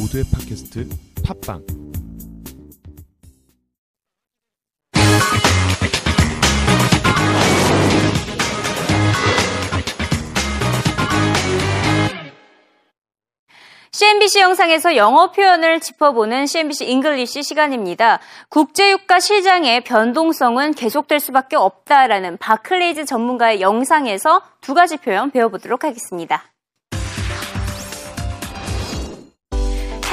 모두의 팟캐스트 팟빵 CNBC 영상에서 영어 표현을 짚어보는 CNBC English 시간입니다. 국제유가 시장의 변동성은 계속될 수밖에 없다라는 바클레이즈 전문가의 영상에서 두 가지 표현 배워보도록 하겠습니다.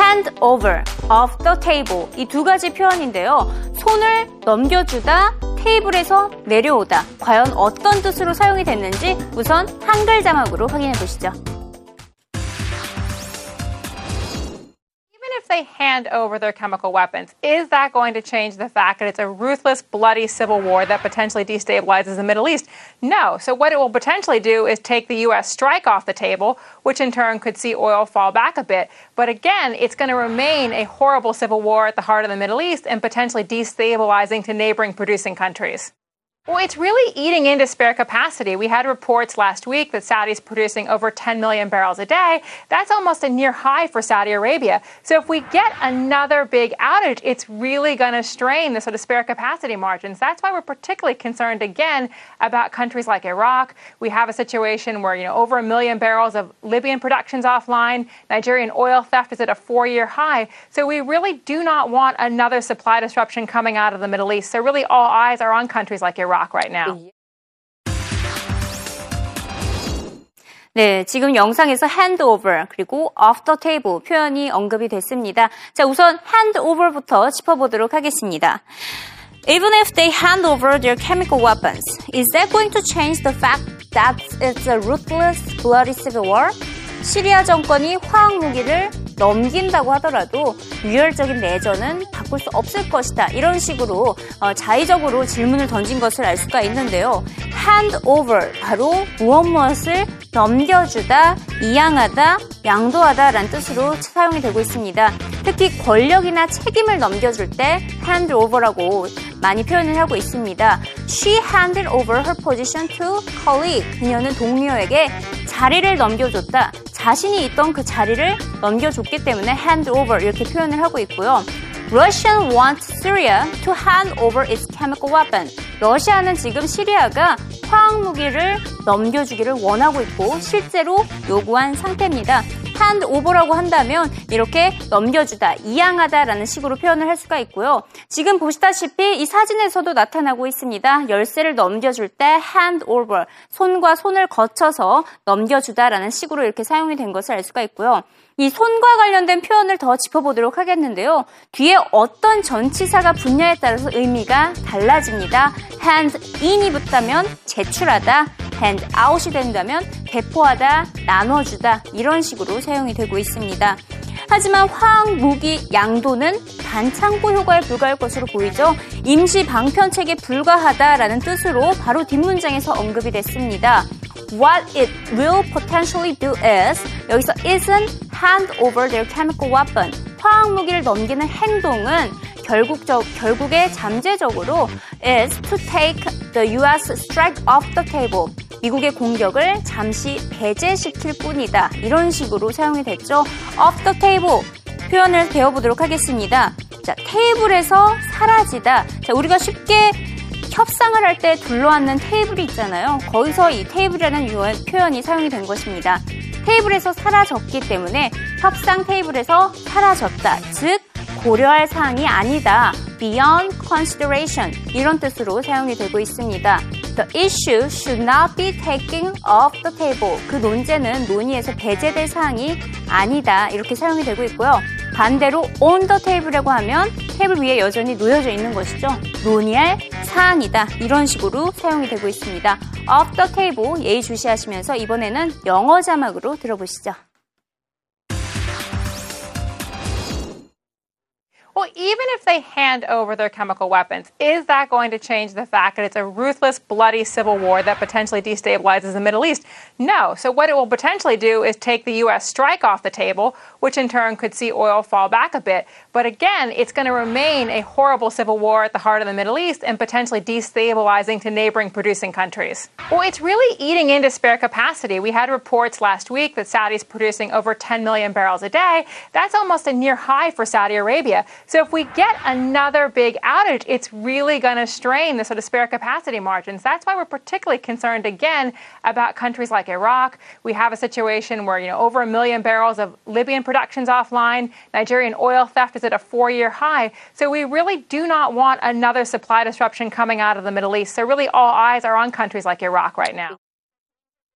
Hand over, off the table 이 두 가지 표현인데요. 손을 넘겨주다, 테이블에서 내려오다. 과연 어떤 뜻으로 사용이 됐는지 우선 한글 자막으로 확인해 보시죠. They hand over their chemical weapons, is that going to change the fact that it's a ruthless, bloody civil war that potentially destabilizes the Middle East? No. So, what it will potentially do is take the U.S. strike off the table, which in turn could see oil fall back a bit. But again, it's going to remain a horrible civil war at the heart of the Middle East and potentially destabilizing to neighboring producing countries. Well, it's really eating into spare capacity. We had reports last week that Saudi's producing over 10 million barrels a day. That's almost a near high for Saudi Arabia. So if we get another big outage, it's really going to strain the sort of spare capacity margins. That's why we're particularly concerned again about countries like Iraq. We have a situation where, you know, over a million barrels of Libyan production's offline. Nigerian oil theft is at a four-year high. So we really do not want another supply disruption coming out of the Middle East. So really all eyes are on countries like Iraq. Rock right now. 네, 지금 영상에서 hand over 그리고 off the table 표현이 언급이 됐습니다. 자, 우선 hand over부터 짚어보도록 하겠습니다. Even if they hand over their chemical weapons, is that going to change the fact that it's a ruthless, bloody civil war? 시리아 정권이 화학 무기를 넘긴다고 하더라도 유혈적인 내전은 바꿀 수 없을 것이다. 이런 식으로 어, 자의적으로 질문을 던진 것을 알 수가 있는데요. hand over 바로 무엇 무엇을 넘겨주다, 이양하다, 양도하다 라는 뜻으로 사용이 되고 있습니다. 특히 권력이나 책임을 넘겨줄 때 hand over라고 많이 표현을 하고 있습니다. She handed over her position to colleague. 그녀는 동료에게 자리를 넘겨줬다. 자신이 있던 그 자리를 넘겨줬기 때문에 hand over 이렇게 표현을 하고 있고요. Russian wants Syria to hand over its chemical weapon. 러시아는 지금 시리아가 화학 무기를 넘겨주기를 원하고 있고 실제로 요구한 상태입니다. hand over라고 한다면 이렇게 넘겨주다, 이양하다라는 식으로 표현을 할 수가 있고요. 지금 보시다시피 이 사진에서도 나타나고 있습니다. 열쇠를 넘겨줄 때 hand over, 손과 손을 거쳐서 넘겨주다라는 식으로 이렇게 사용이 된 것을 알 수가 있고요. 이 손과 관련된 표현을 더 짚어보도록 하겠는데요. 뒤에 어떤 전치사가 붙냐에 따라서 의미가 달라집니다. hand in이 붙다면 제출하다, hand out이 된다면 배포하다, 나눠주다 이런 식으로 사용이 되고 있습니다. 하지만 화학 무기 양도는 반창고 효과에 불과할 것으로 보이죠. 임시 방편책에 불과하다라는 뜻으로 바로 뒷문장에서 언급이 됐습니다. What it will potentially do is 여기서 is은 hand over their chemical weapon 화학 무기를 넘기는 행동은 결국적, 결국에 잠재적으로 is to take the US strike off the table. 미국의 공격을 잠시 배제시킬 뿐이다. 이런 식으로 사용이 됐죠. off the table 표현을 배워보도록 하겠습니다. 자, 테이블에서 사라지다. 자, 우리가 쉽게 협상을 할 때 둘러앉는 테이블이 있잖아요. 거기서 이 테이블이라는 표현이 사용이 된 것입니다. 테이블에서 사라졌기 때문에 협상 테이블에서 사라졌다. 즉, 고려할 사항이 아니다. beyond consideration 이런 뜻으로 사용이 되고 있습니다. The issue should not be taken off the table. 그 논제는 논의에서 배제될 사항이 아니다. 이렇게 사용이 되고 있고요. 반대로 on the table이라고 하면 테이블 위에 여전히 놓여져 있는 것이죠. 논의할 사항이다. 이런 식으로 사용이 되고 있습니다. off the table 예의주시하시면서 이번에는 영어 자막으로 들어보시죠. Well, even if they hand over their chemical weapons, is that going to change the fact that it's a ruthless, bloody civil war that potentially destabilizes the Middle East? No. So, what it will potentially do is take the U.S. strike off the table, which in turn could see oil fall back a bit. But again, it's going to remain a horrible civil war at the heart of the Middle East and potentially destabilizing to neighboring producing countries. Well, it's really eating into spare capacity. We had reports last week that Saudi's producing over 10 million barrels a day. That's almost a near high for Saudi Arabia. So if we get another big outage, it's really going to strain the sort of spare capacity margins. That's why we're particularly concerned again about countries like Iraq. We have a situation where, you know, over a million barrels of Libyan production's offline. Nigerian oil theft is at a four-year high. So we really do not want another supply disruption coming out of the Middle East. So really all eyes are on countries like Iraq right now.